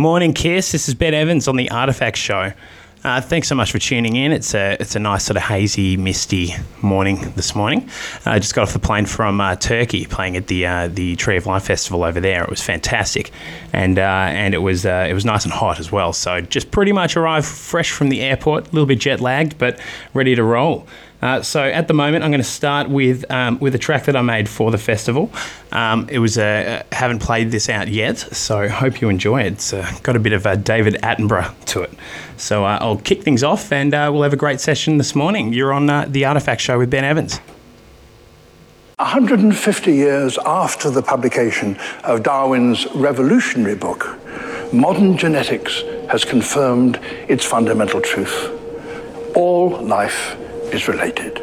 Morning, Kiss. This is Ben Evans on the Artifact Show. Uh, thanks so much for tuning in. It's a it's a nice sort of hazy, misty morning this morning. I just got off the plane from uh, Turkey, playing at the uh, the Tree of Life festival over there. It was fantastic, and uh, and it was uh, it was nice and hot as well. So just pretty much arrived fresh from the airport, a little bit jet lagged, but ready to roll. Uh, so at the moment, I'm going to start with um, with a track that I made for the festival. Um, it was a haven't played this out yet, so hope you enjoy it. It's uh, got a bit of a David Attenborough to it. So uh, I'll kick things off, and uh, we'll have a great session this morning. You're on uh, the Artifact Show with Ben Evans. 150 years after the publication of Darwin's revolutionary book, modern genetics has confirmed its fundamental truth. All life is related.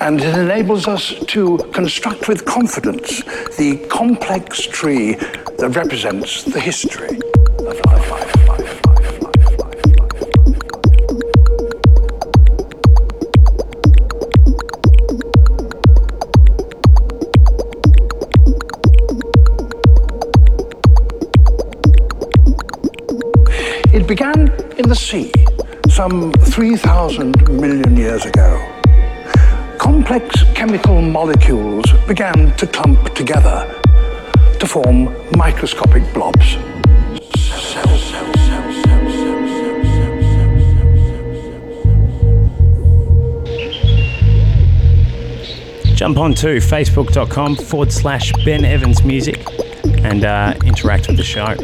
And it enables us to construct with confidence the complex tree that represents the history of life. life, began in the sea some 3,000 million years ago. Complex chemical molecules began to clump together to form microscopic blobs. Jump on to facebook.com forward slash Ben Evans Music and uh, interact with the show.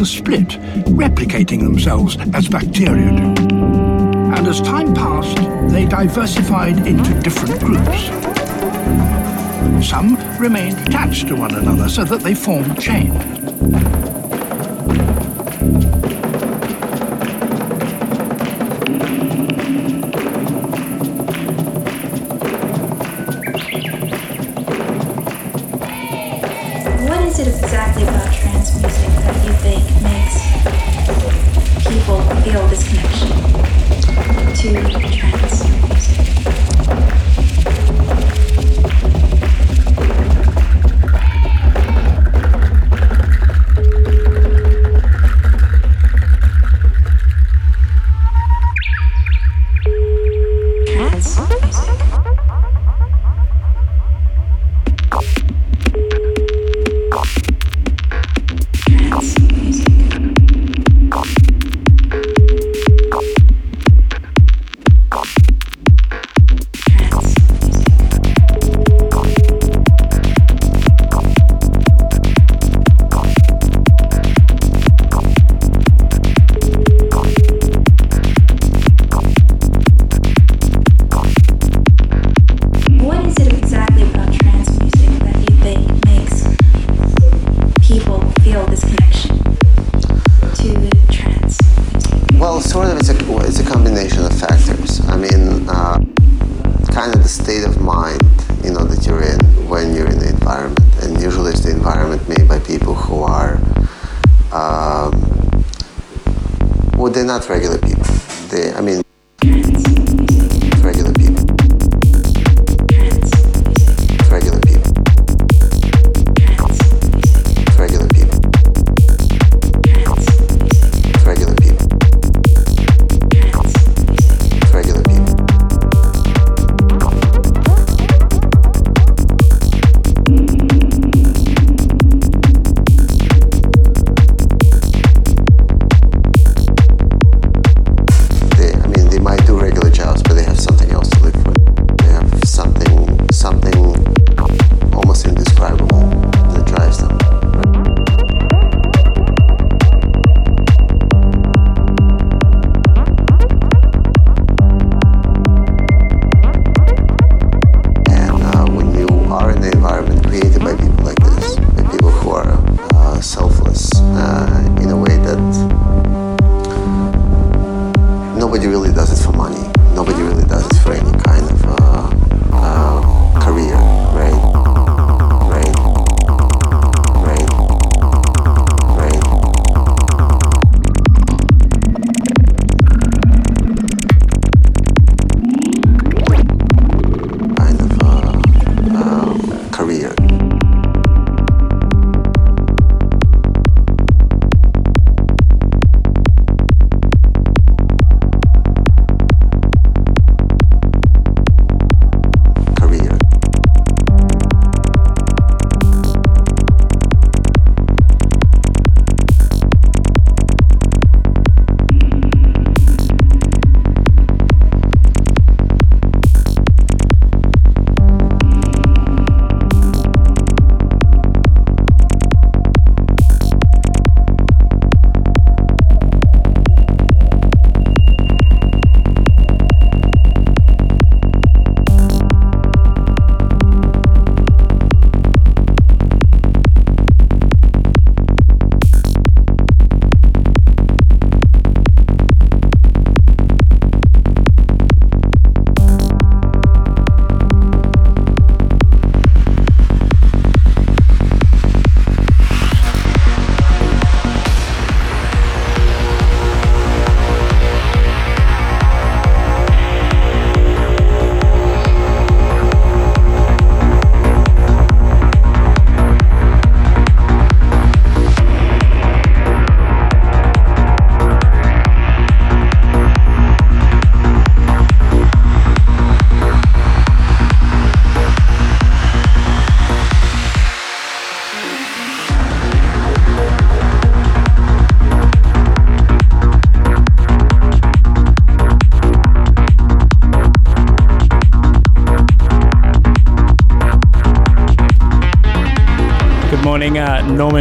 to split, replicating themselves as bacteria do. And as time passed, they diversified into different groups. Some remained attached to one another so that they formed chains.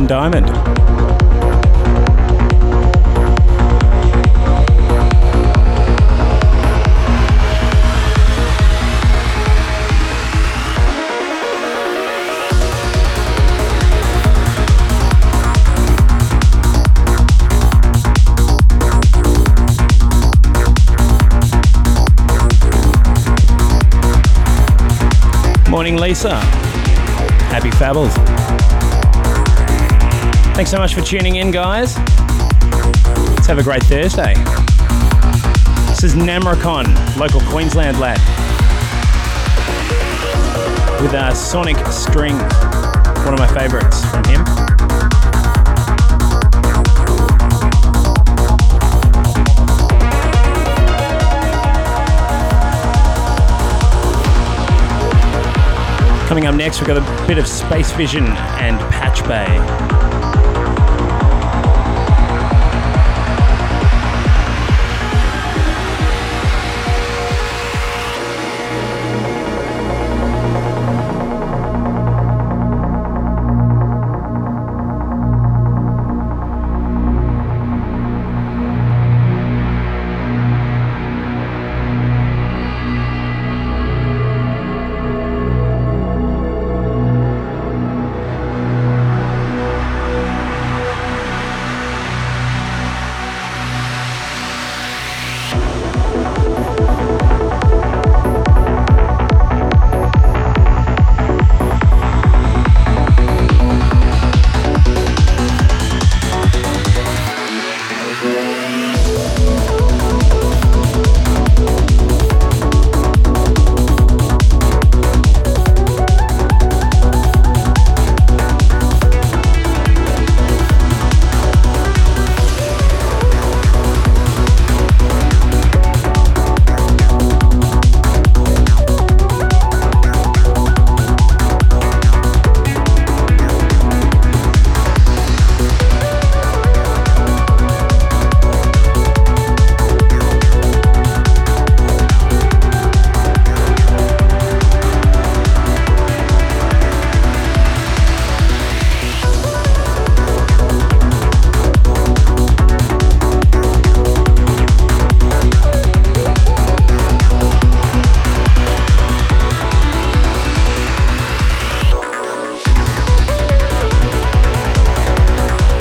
Diamond. Morning, Lisa. Happy Fables. Thanks so much for tuning in, guys. Let's have a great Thursday. This is Namarrkon, local Queensland lad, with a Sonic String, one of my favourites from him. Coming up next, we've got a bit of Space Vision and Patchbay.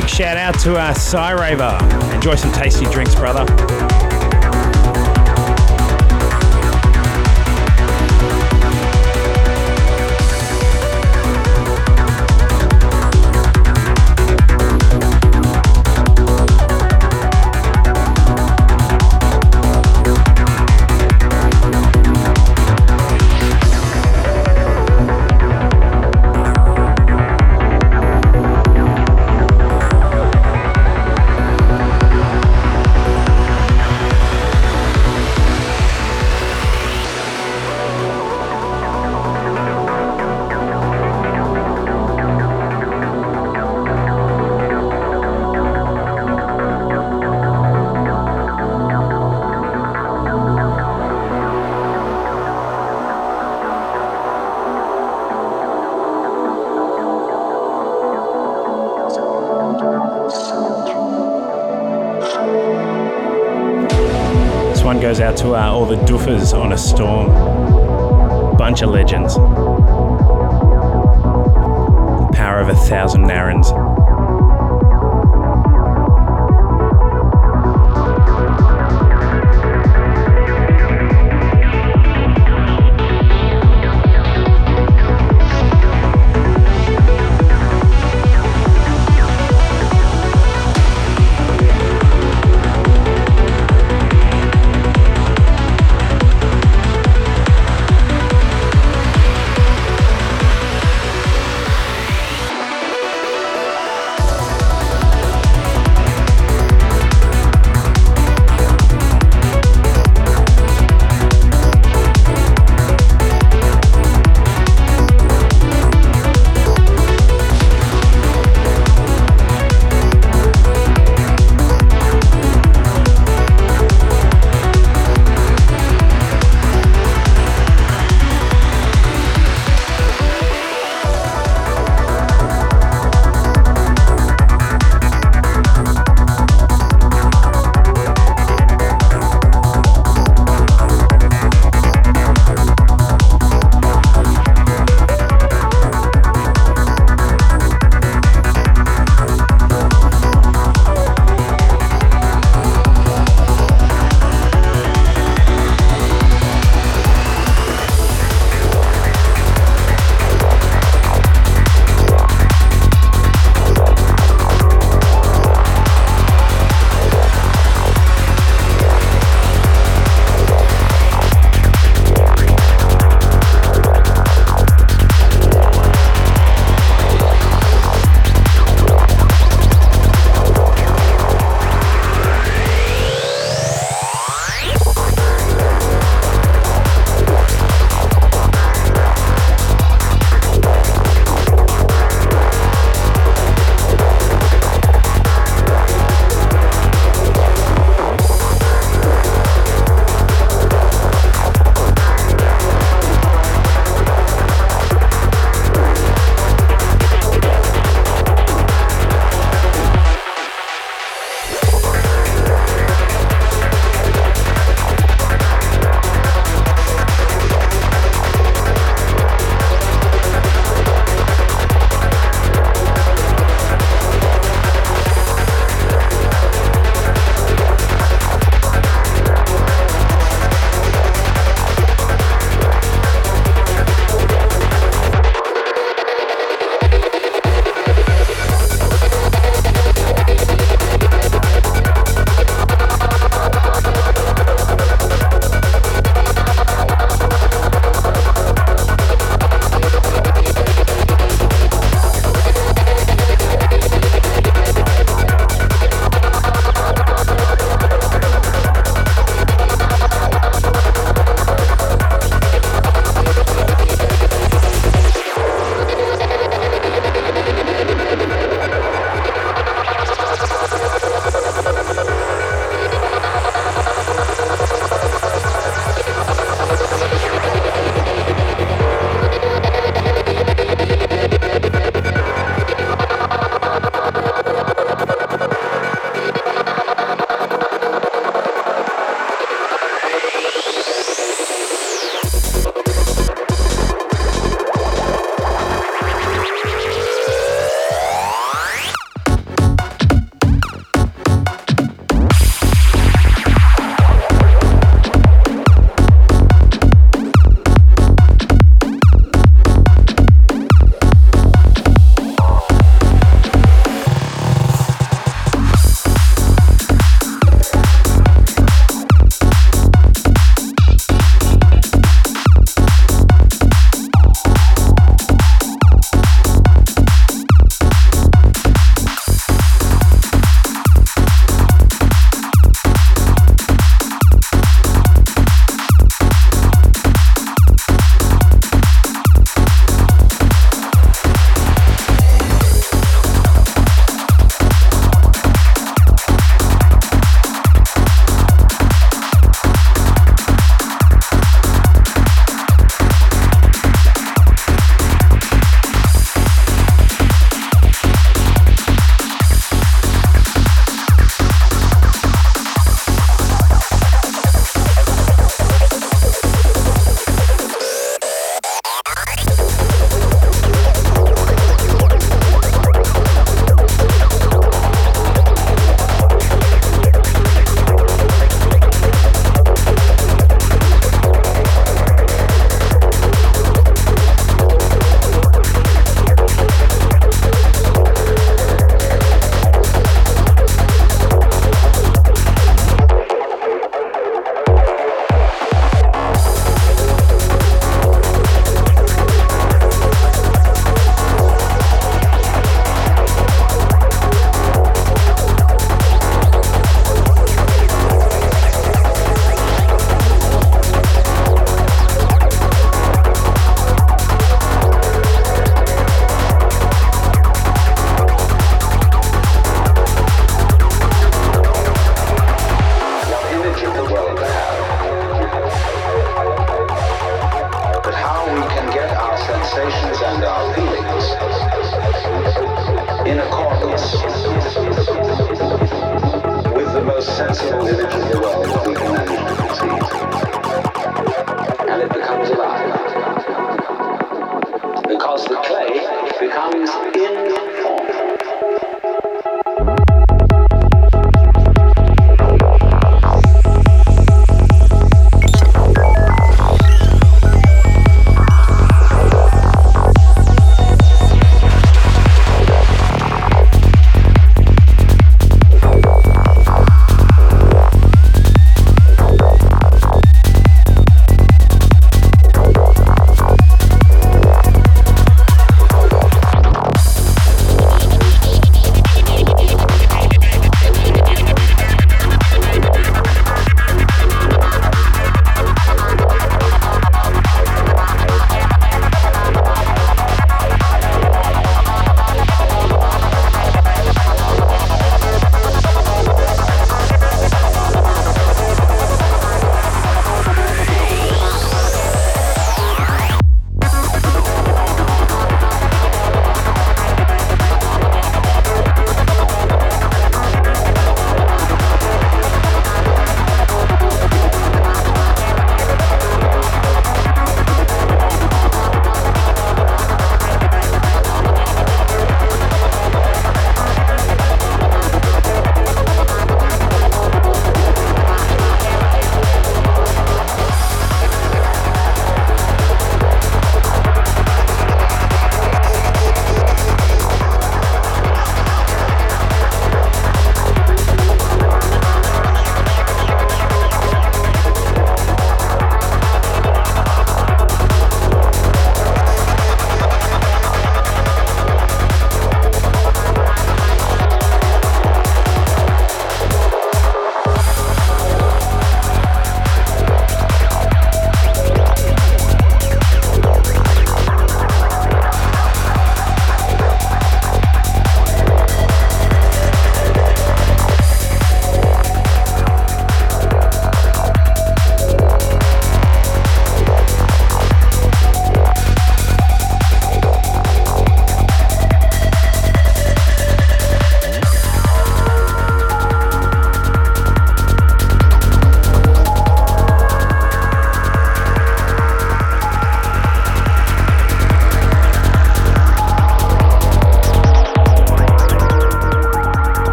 Big shout out to uh, Cy Raver. Enjoy some tasty drinks, brother. Out to uh, all the doofers on a storm. Bunch of legends. Power of a thousand Narrans.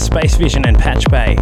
Space Vision and Patchbay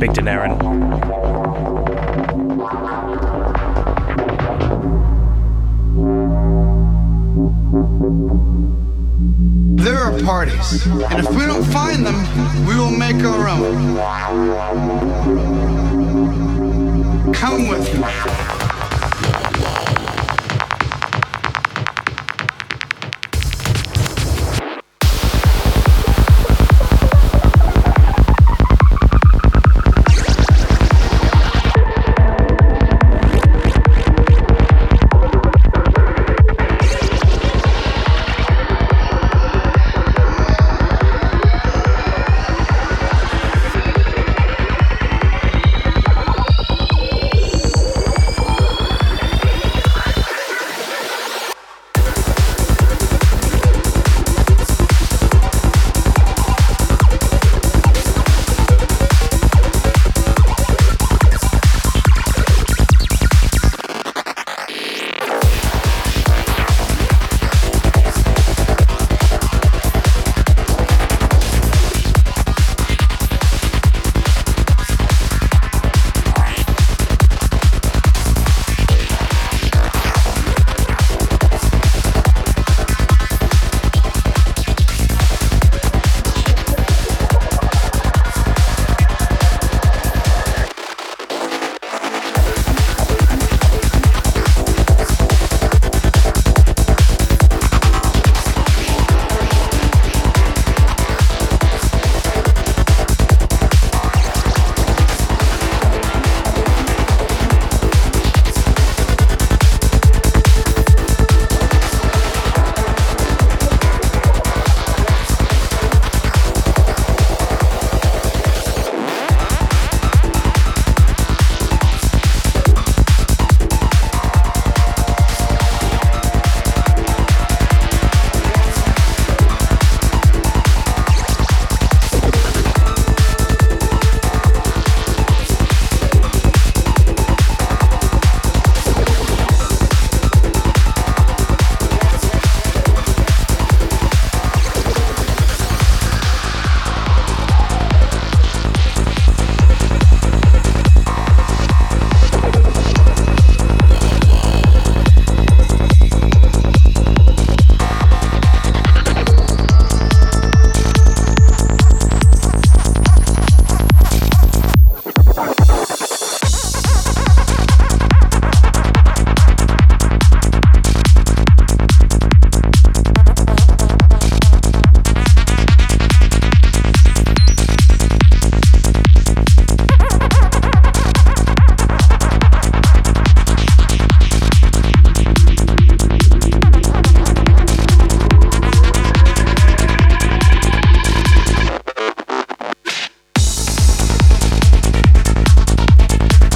To Darren. There are parties, and if we don't find them, we will make our own. Come with me.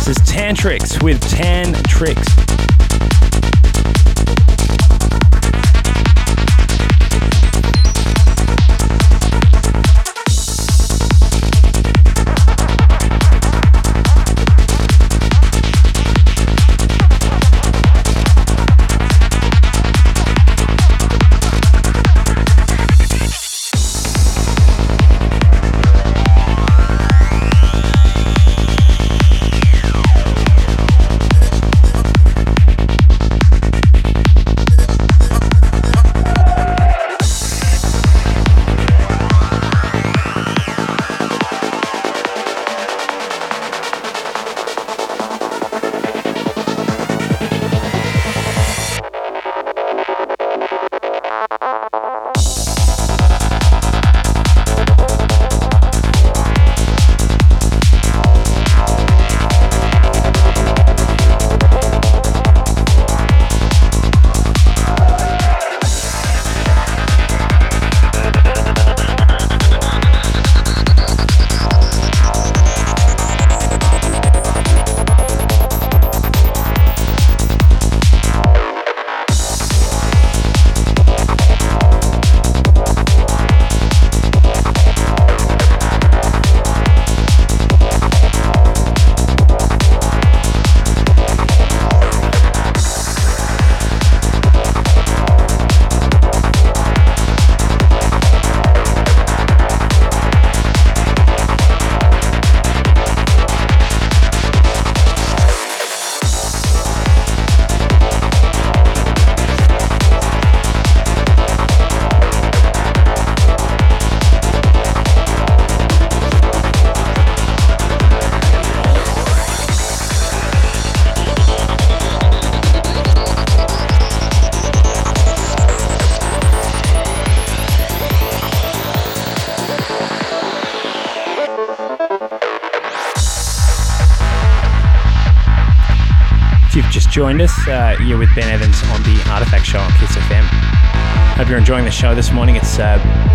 This is Tantrix with Tan Tricks. show this morning. It's uh,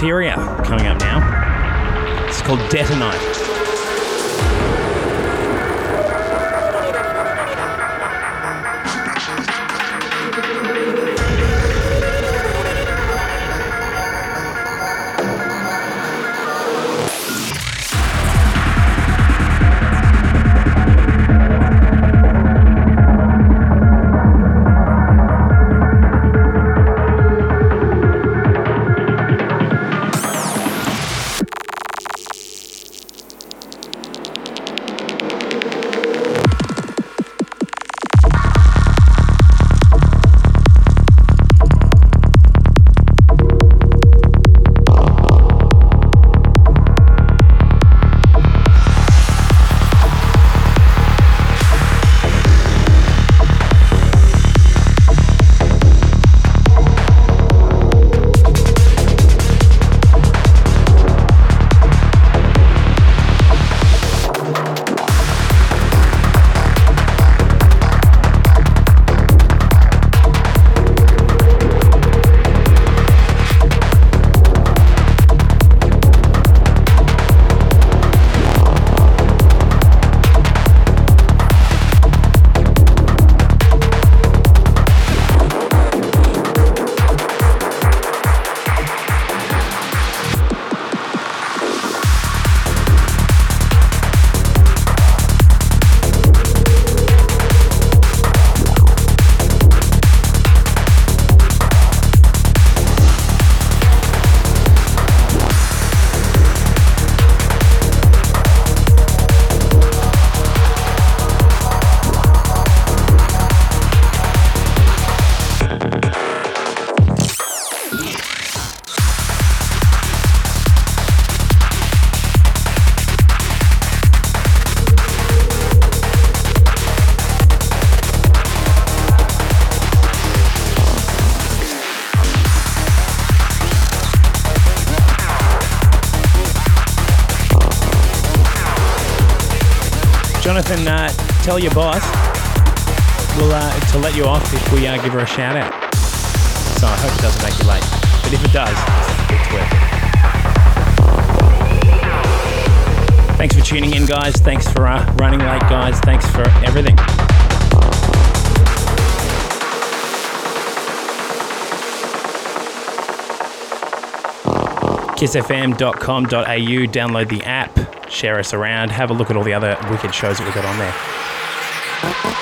Materia coming up now. It's called Detonight. Jonathan, uh, tell your boss we'll, uh, to let you off if we uh, give her a shout out. So I hope it doesn't make you late. But if it does, it's worth it. Thanks for tuning in, guys. Thanks for uh, running late, guys. Thanks for everything. kissfm.com.au, download the app, share us around, have a look at all the other wicked shows that we've got on there.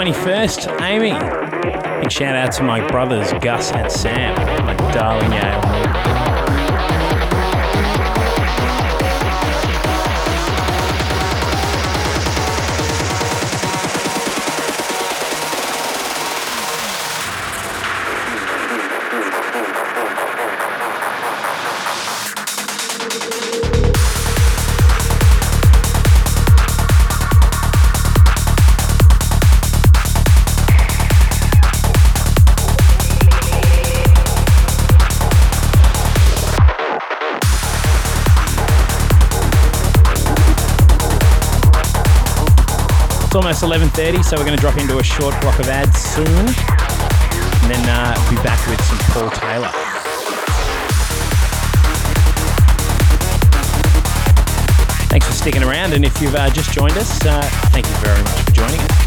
21st, Amy. Big shout out to my brothers, Gus and Sam, my darling Yale. Almost 11.30, so we're going to drop into a short block of ads soon. And then uh, be back with some Paul Taylor. Thanks for sticking around, and if you've uh, just joined us, uh, thank you very much for joining us.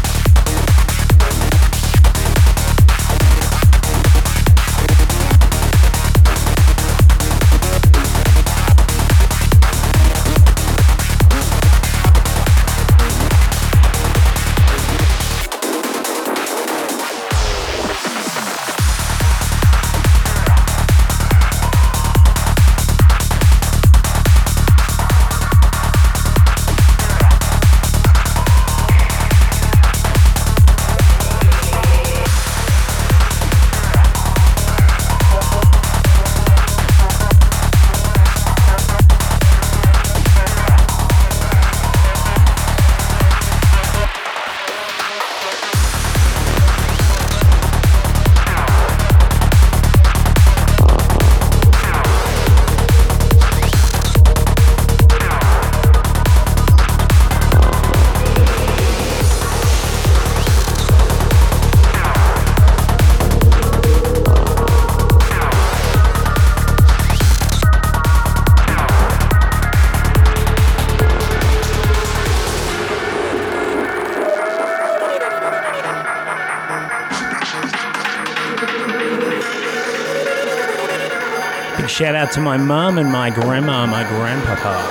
Shout out to my mum and my grandma, my grandpapa.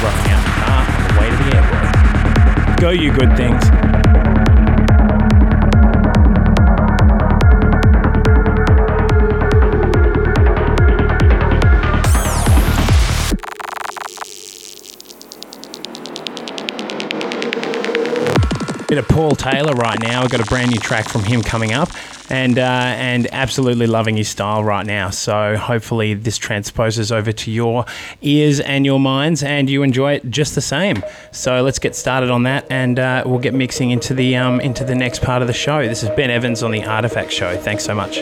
Currently out the car on the way to the airport. Go, you good things. Bit of Paul Taylor right now. I've got a brand new track from him coming up, and uh, and absolutely loving his style right now. So hopefully this transposes over to your ears and your minds, and you enjoy it just the same. So let's get started on that, and uh, we'll get mixing into the um, into the next part of the show. This is Ben Evans on the Artifact Show. Thanks so much.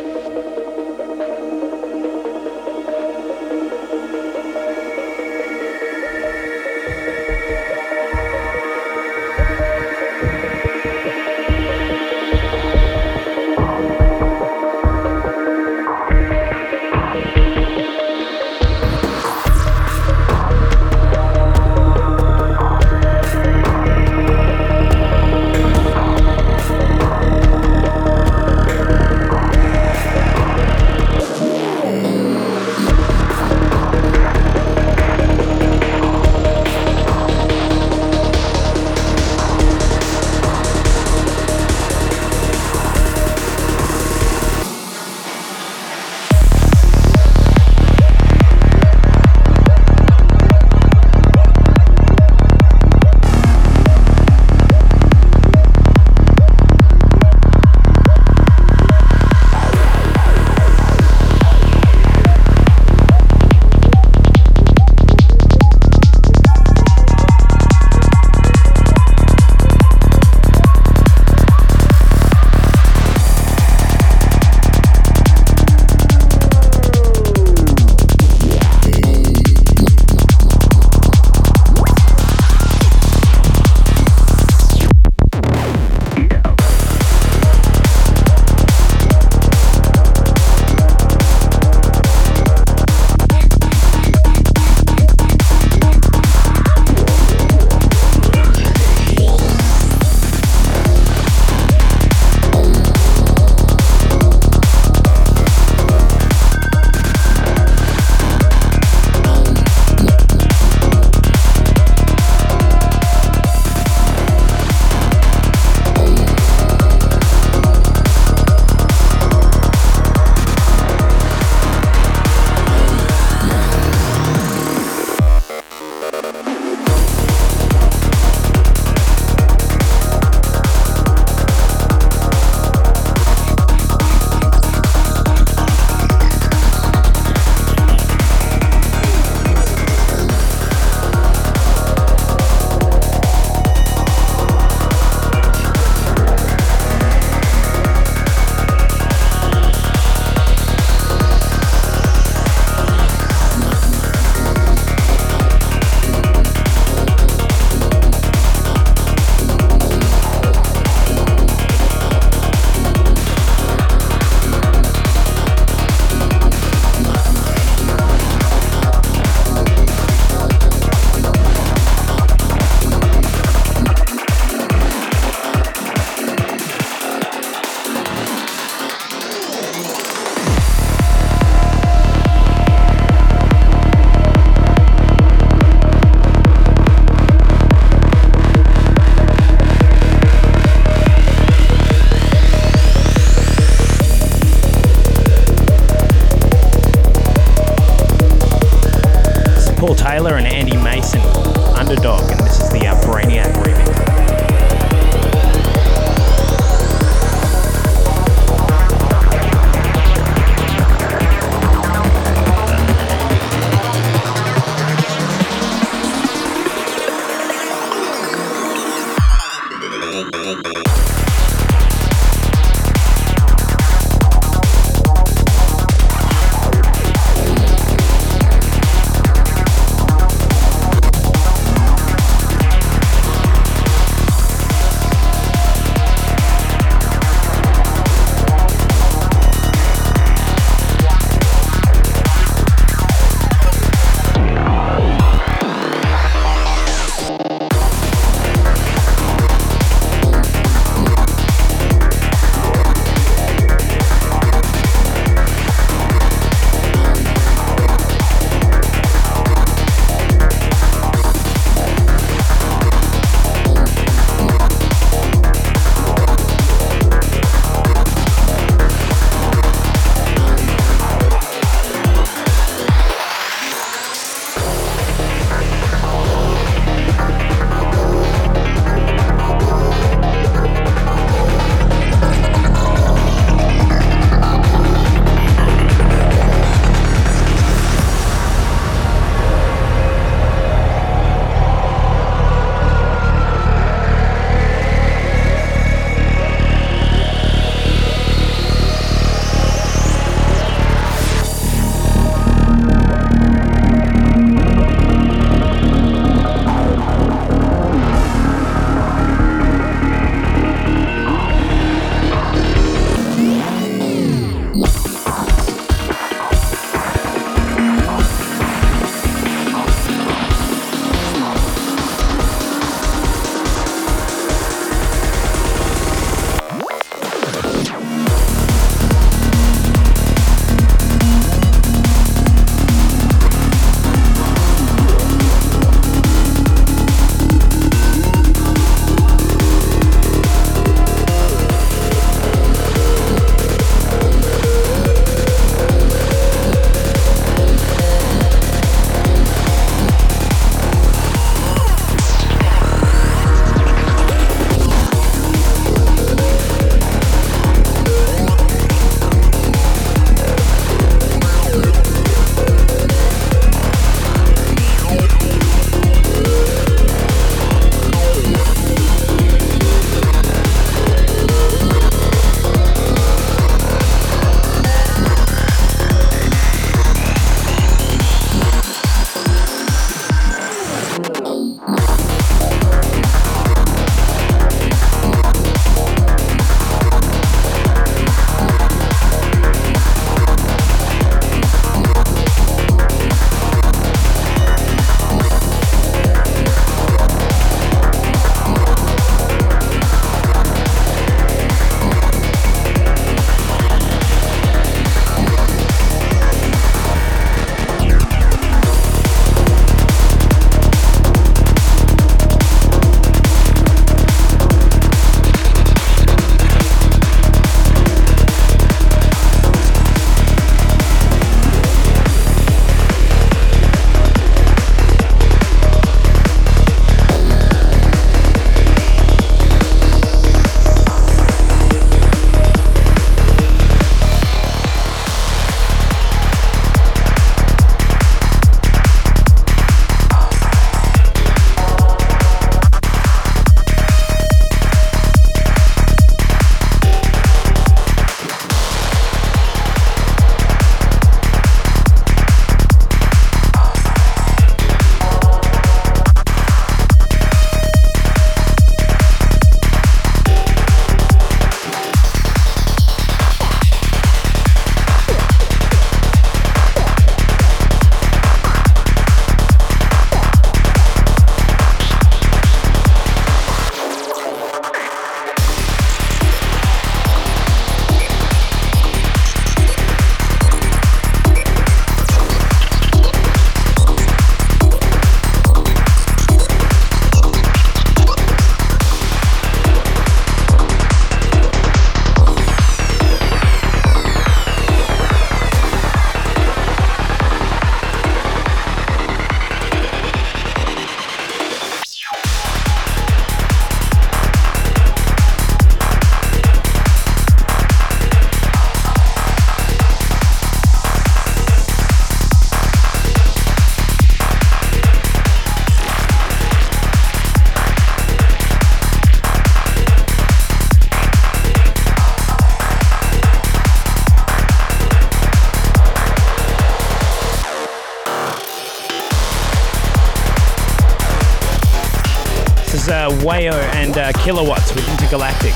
And uh, Killerwatts with Intergalactic.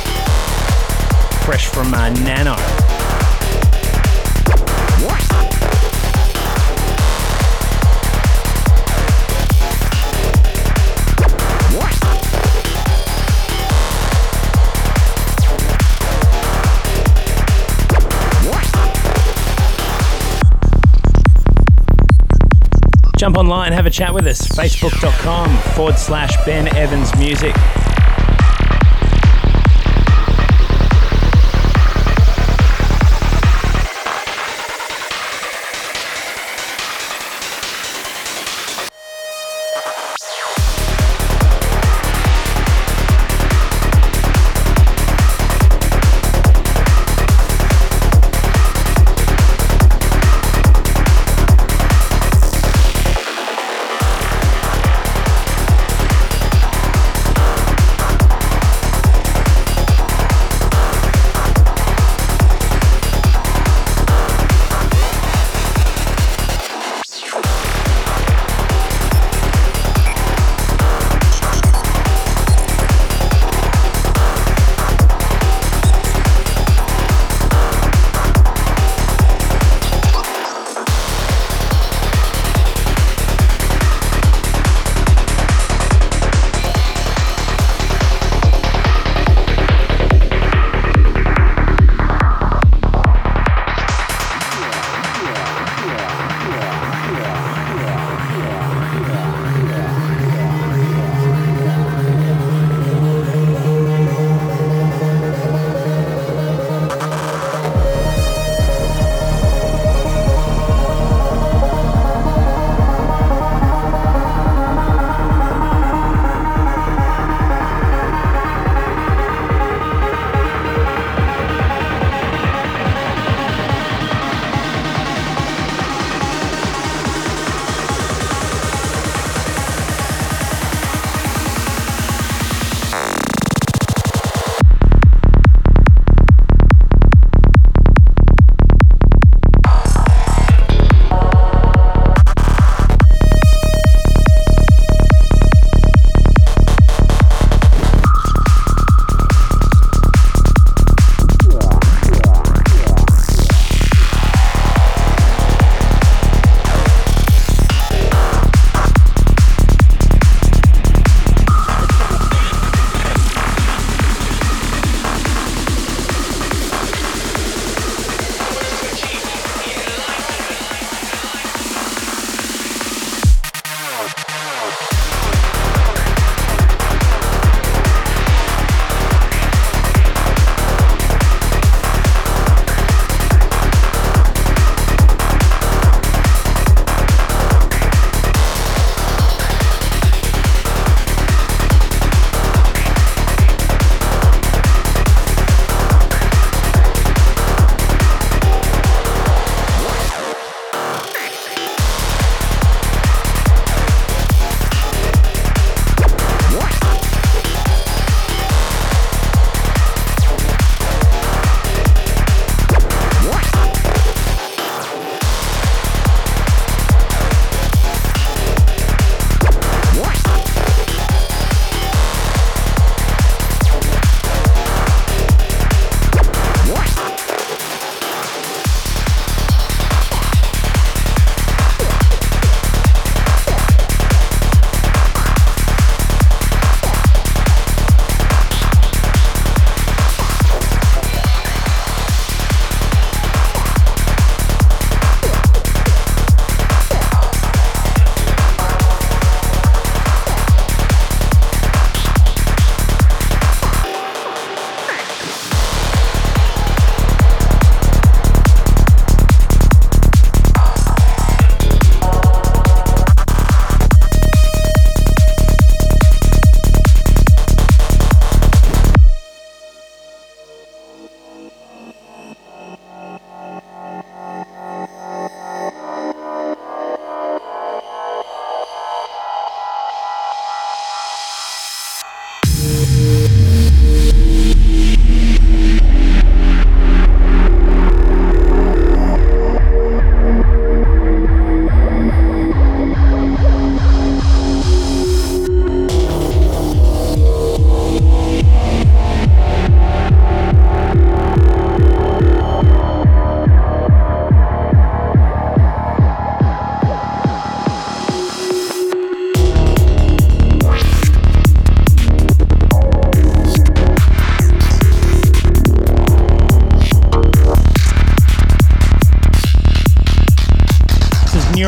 Fresh from uh, Nano. Jump online, have a chat with us. Facebook.com forward slash Ben Evans Music.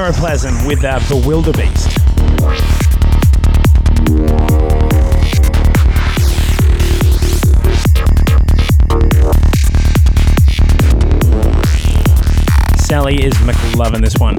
Neuroplasm with uh, Bewilderbeast. Sally is McLovin this one,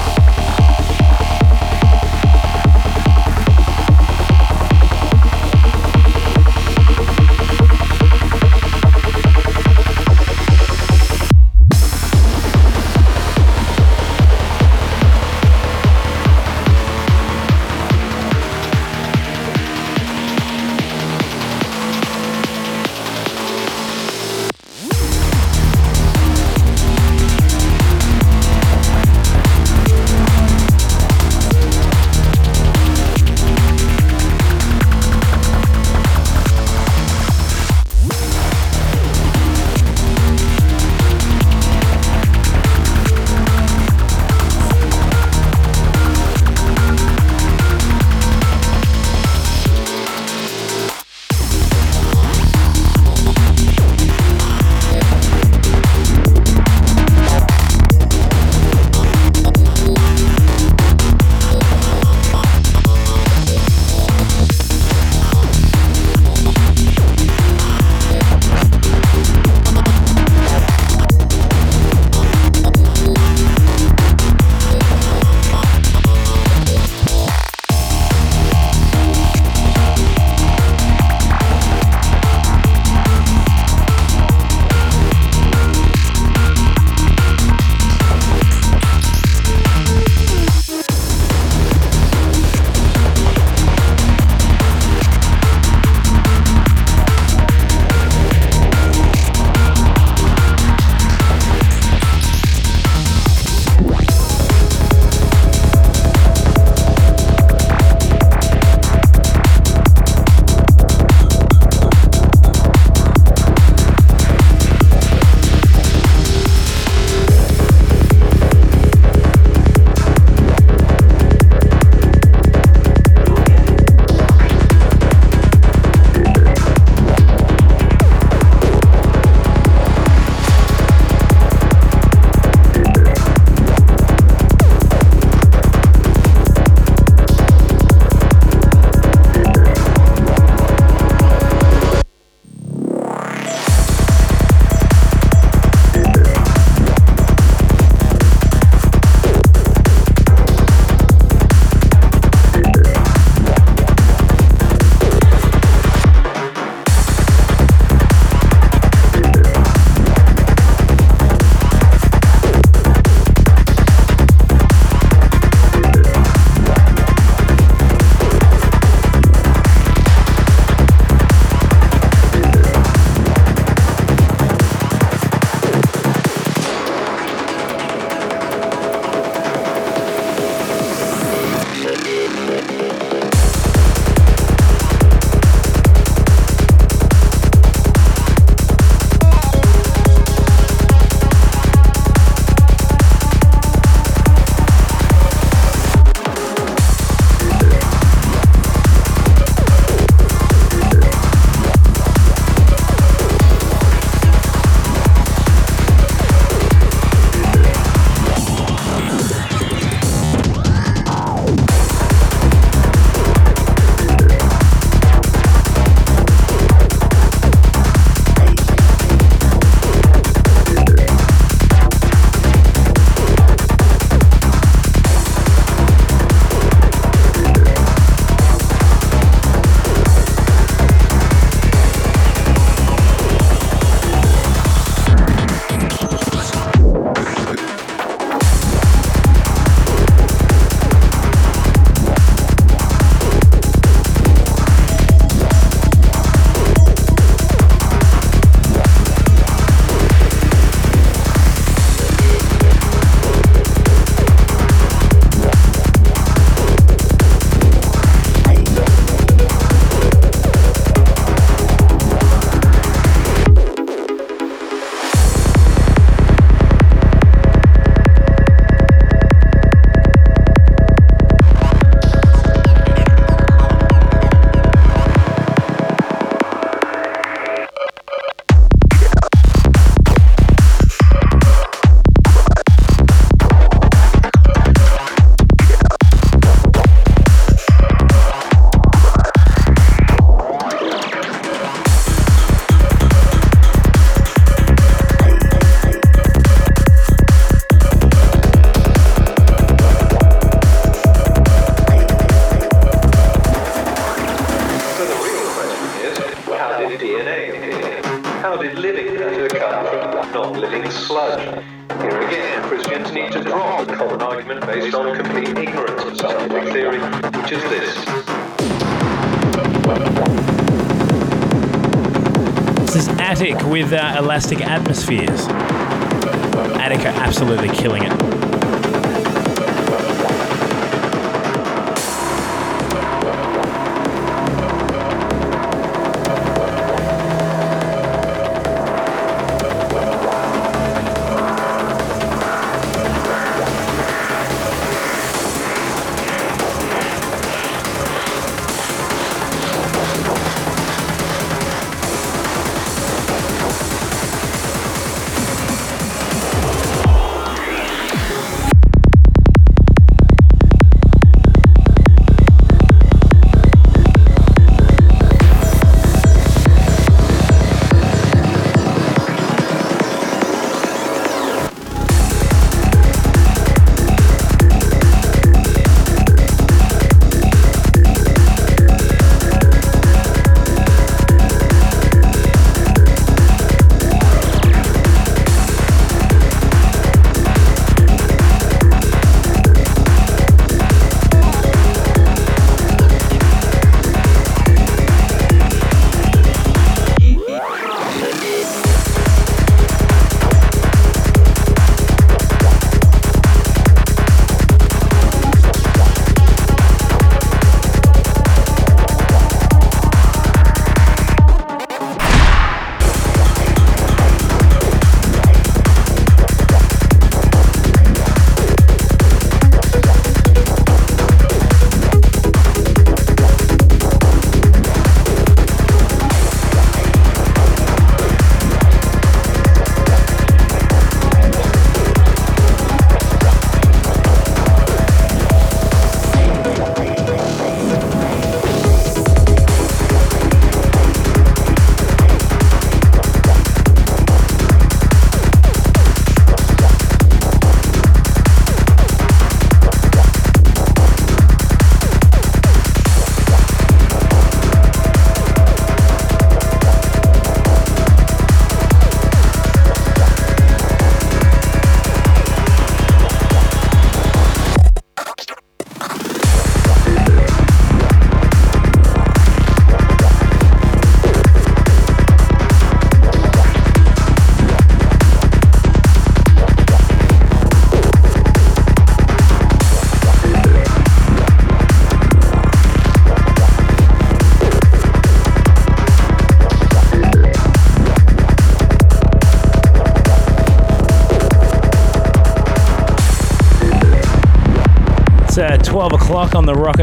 on the Rocket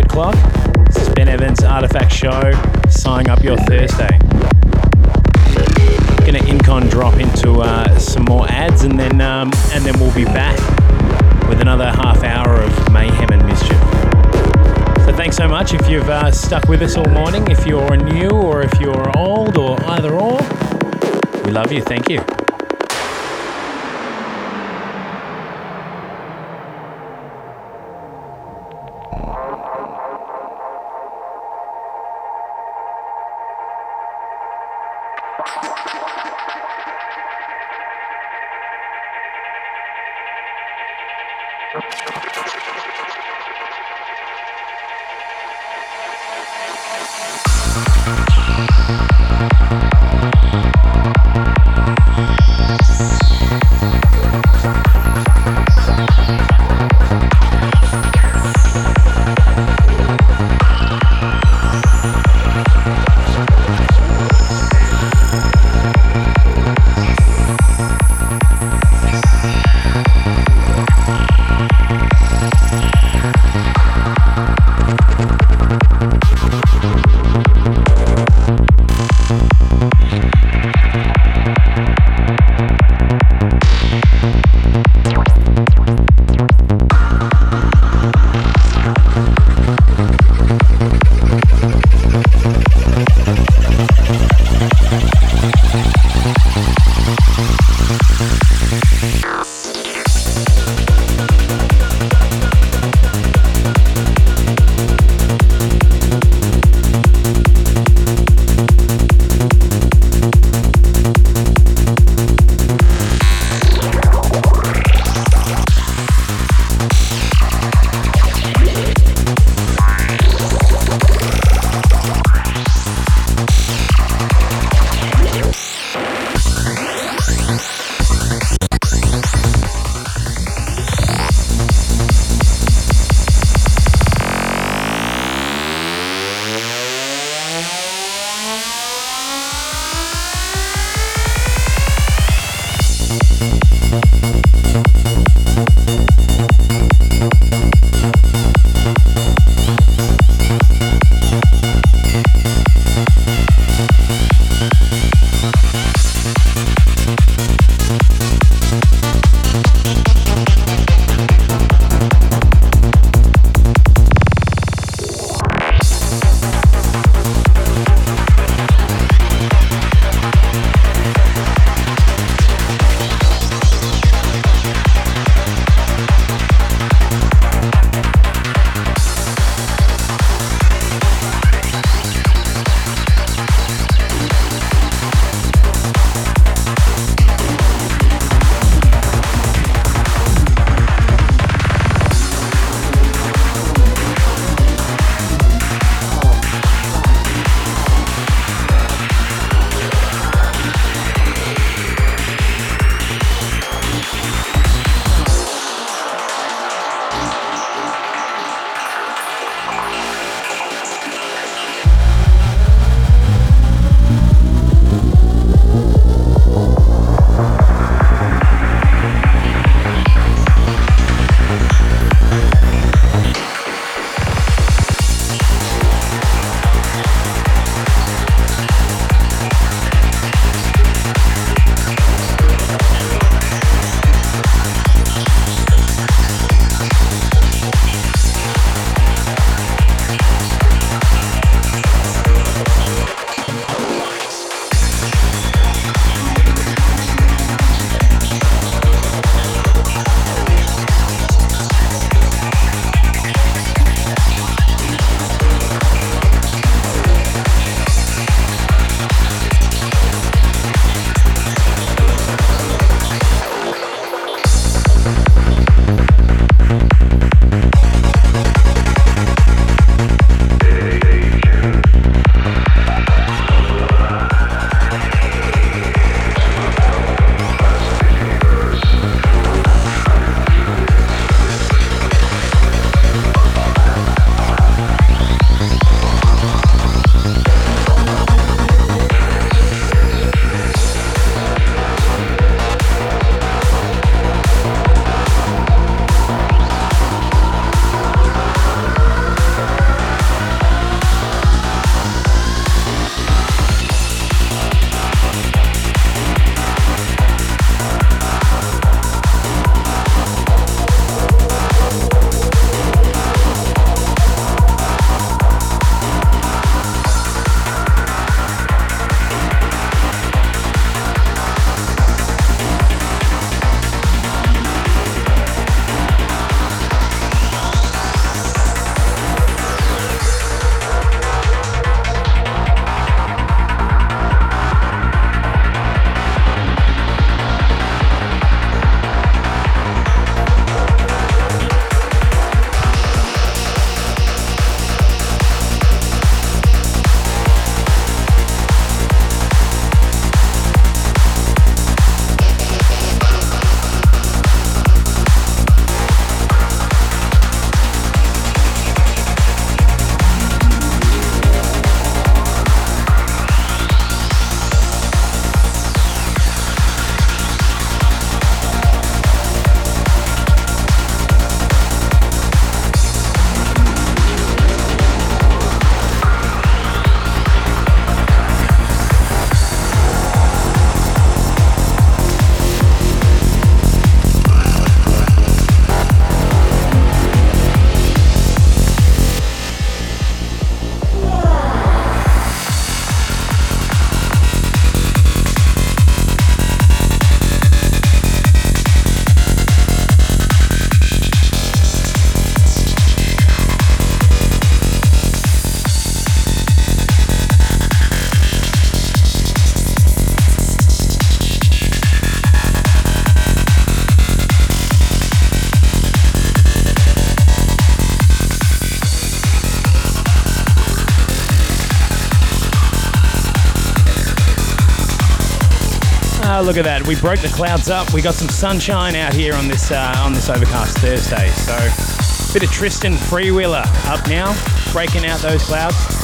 look at that! We broke the clouds up. We got some sunshine out here on this uh, on this overcast Thursday. So, bit of Tristan Freewheeler up now, breaking out those clouds.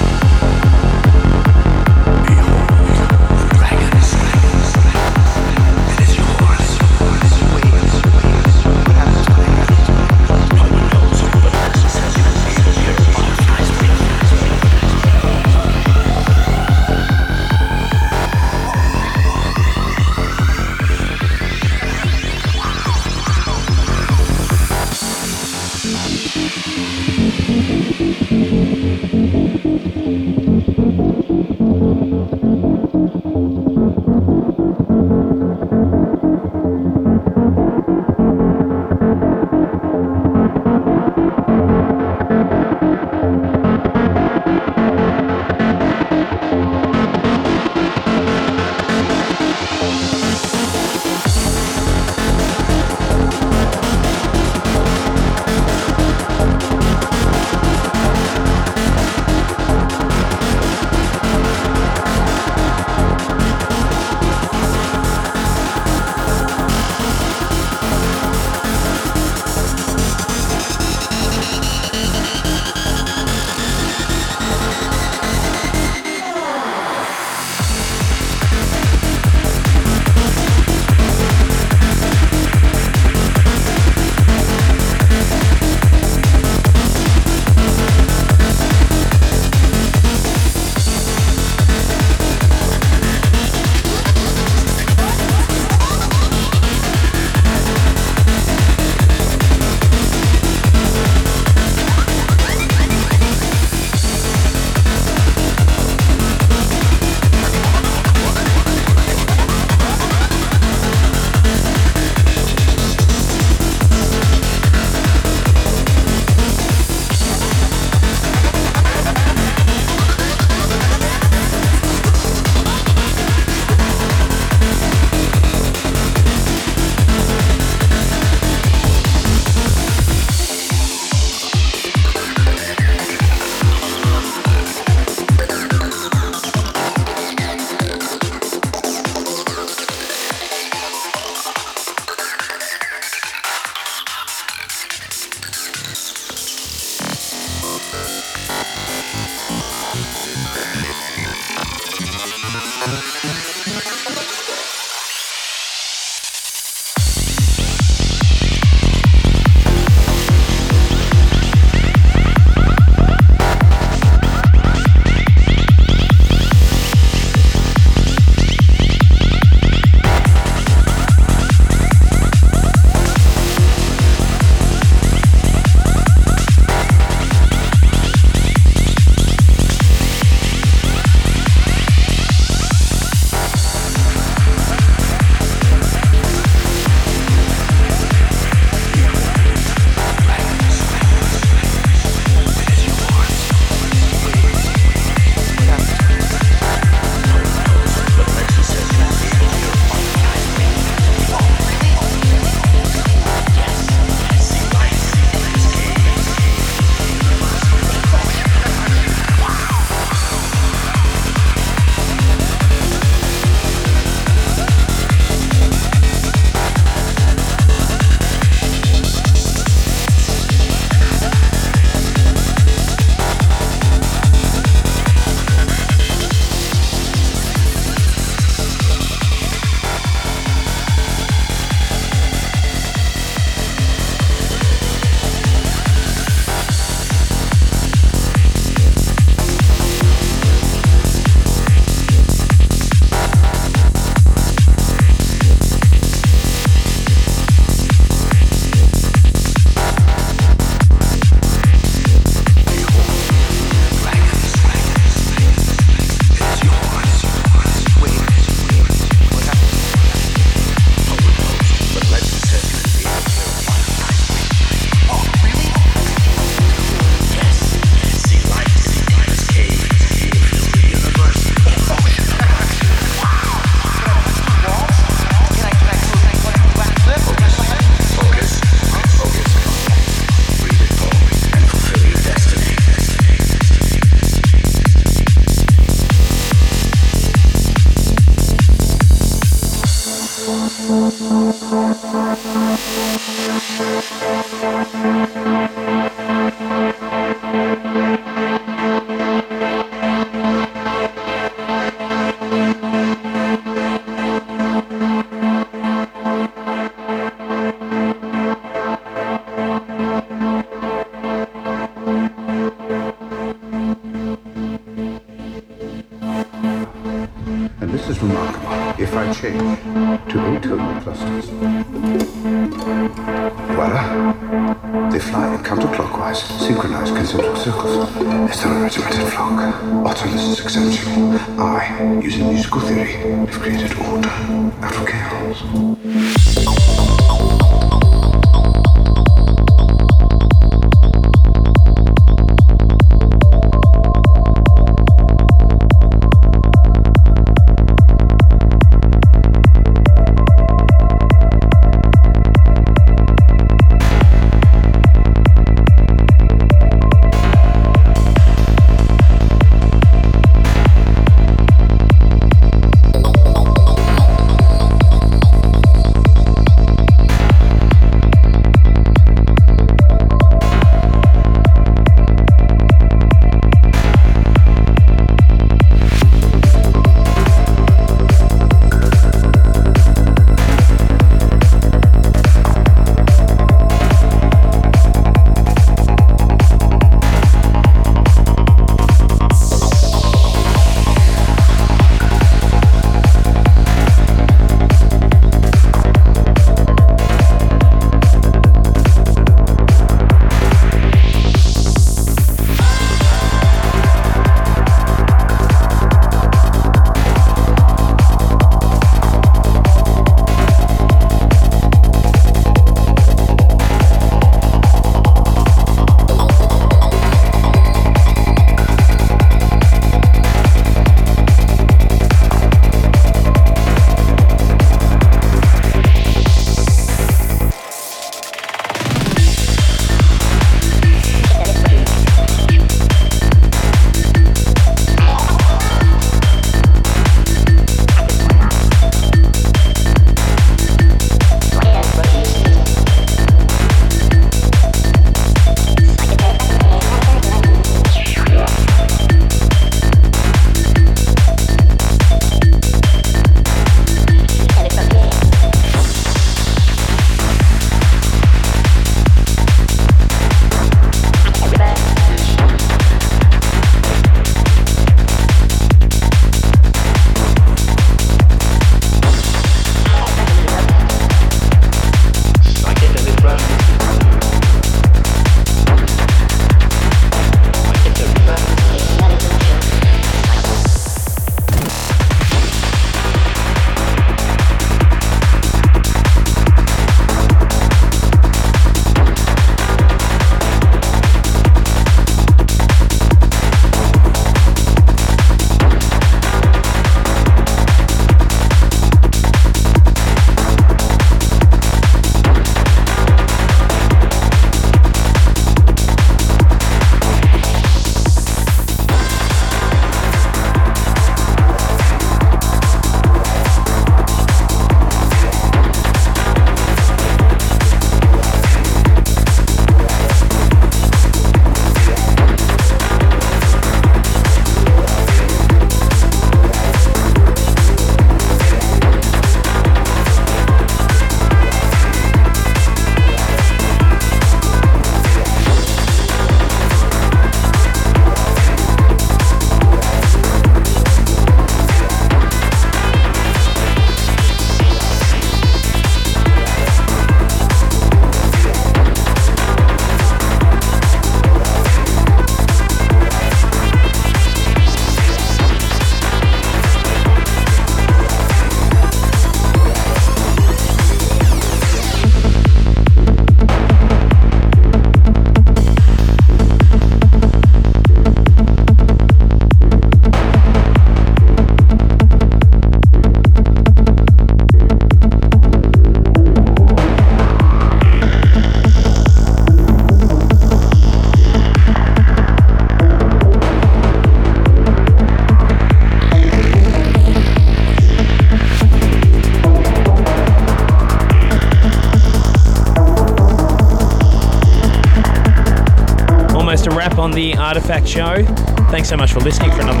Artifact Show. Thanks so much for listening for another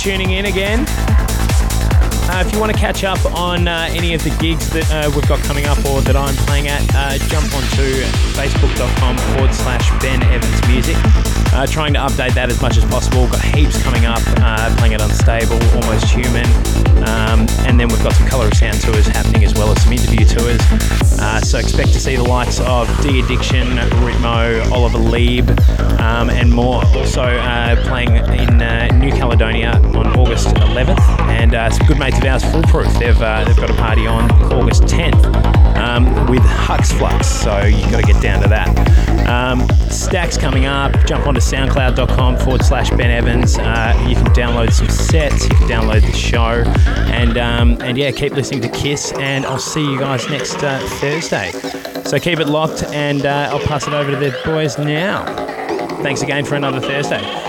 tuning in again. Uh, if you want to catch up on uh, any of the gigs that uh, we've got coming up or that I'm playing at, uh, jump onto facebook.com forward slash Ben Evans Music. Uh, trying to update that as much as possible. Got heaps coming up, uh, playing at Unstable, Almost Human, um, and then we've got some Colour of Sound tours as well as some interview tours. so expect to see the likes of D Addiction, Ritmo, Oliver Lieb, um, and more. Also playing in New Caledonia on August 11th, and some good mates of ours, Foolproof. They've uh, they've got a party on August 10th um, with Hux Flux, so you've got to get down to that. Um, stacks coming up. Jump onto SoundCloud.com forward slash Ben Evans. Uh, you can download some sets. You can download the show, and um, and yeah, keep listening to Kiss. And I'll see you guys next uh, Thursday. So keep it locked, and uh, I'll pass it over to the boys now. Thanks again for another Thursday.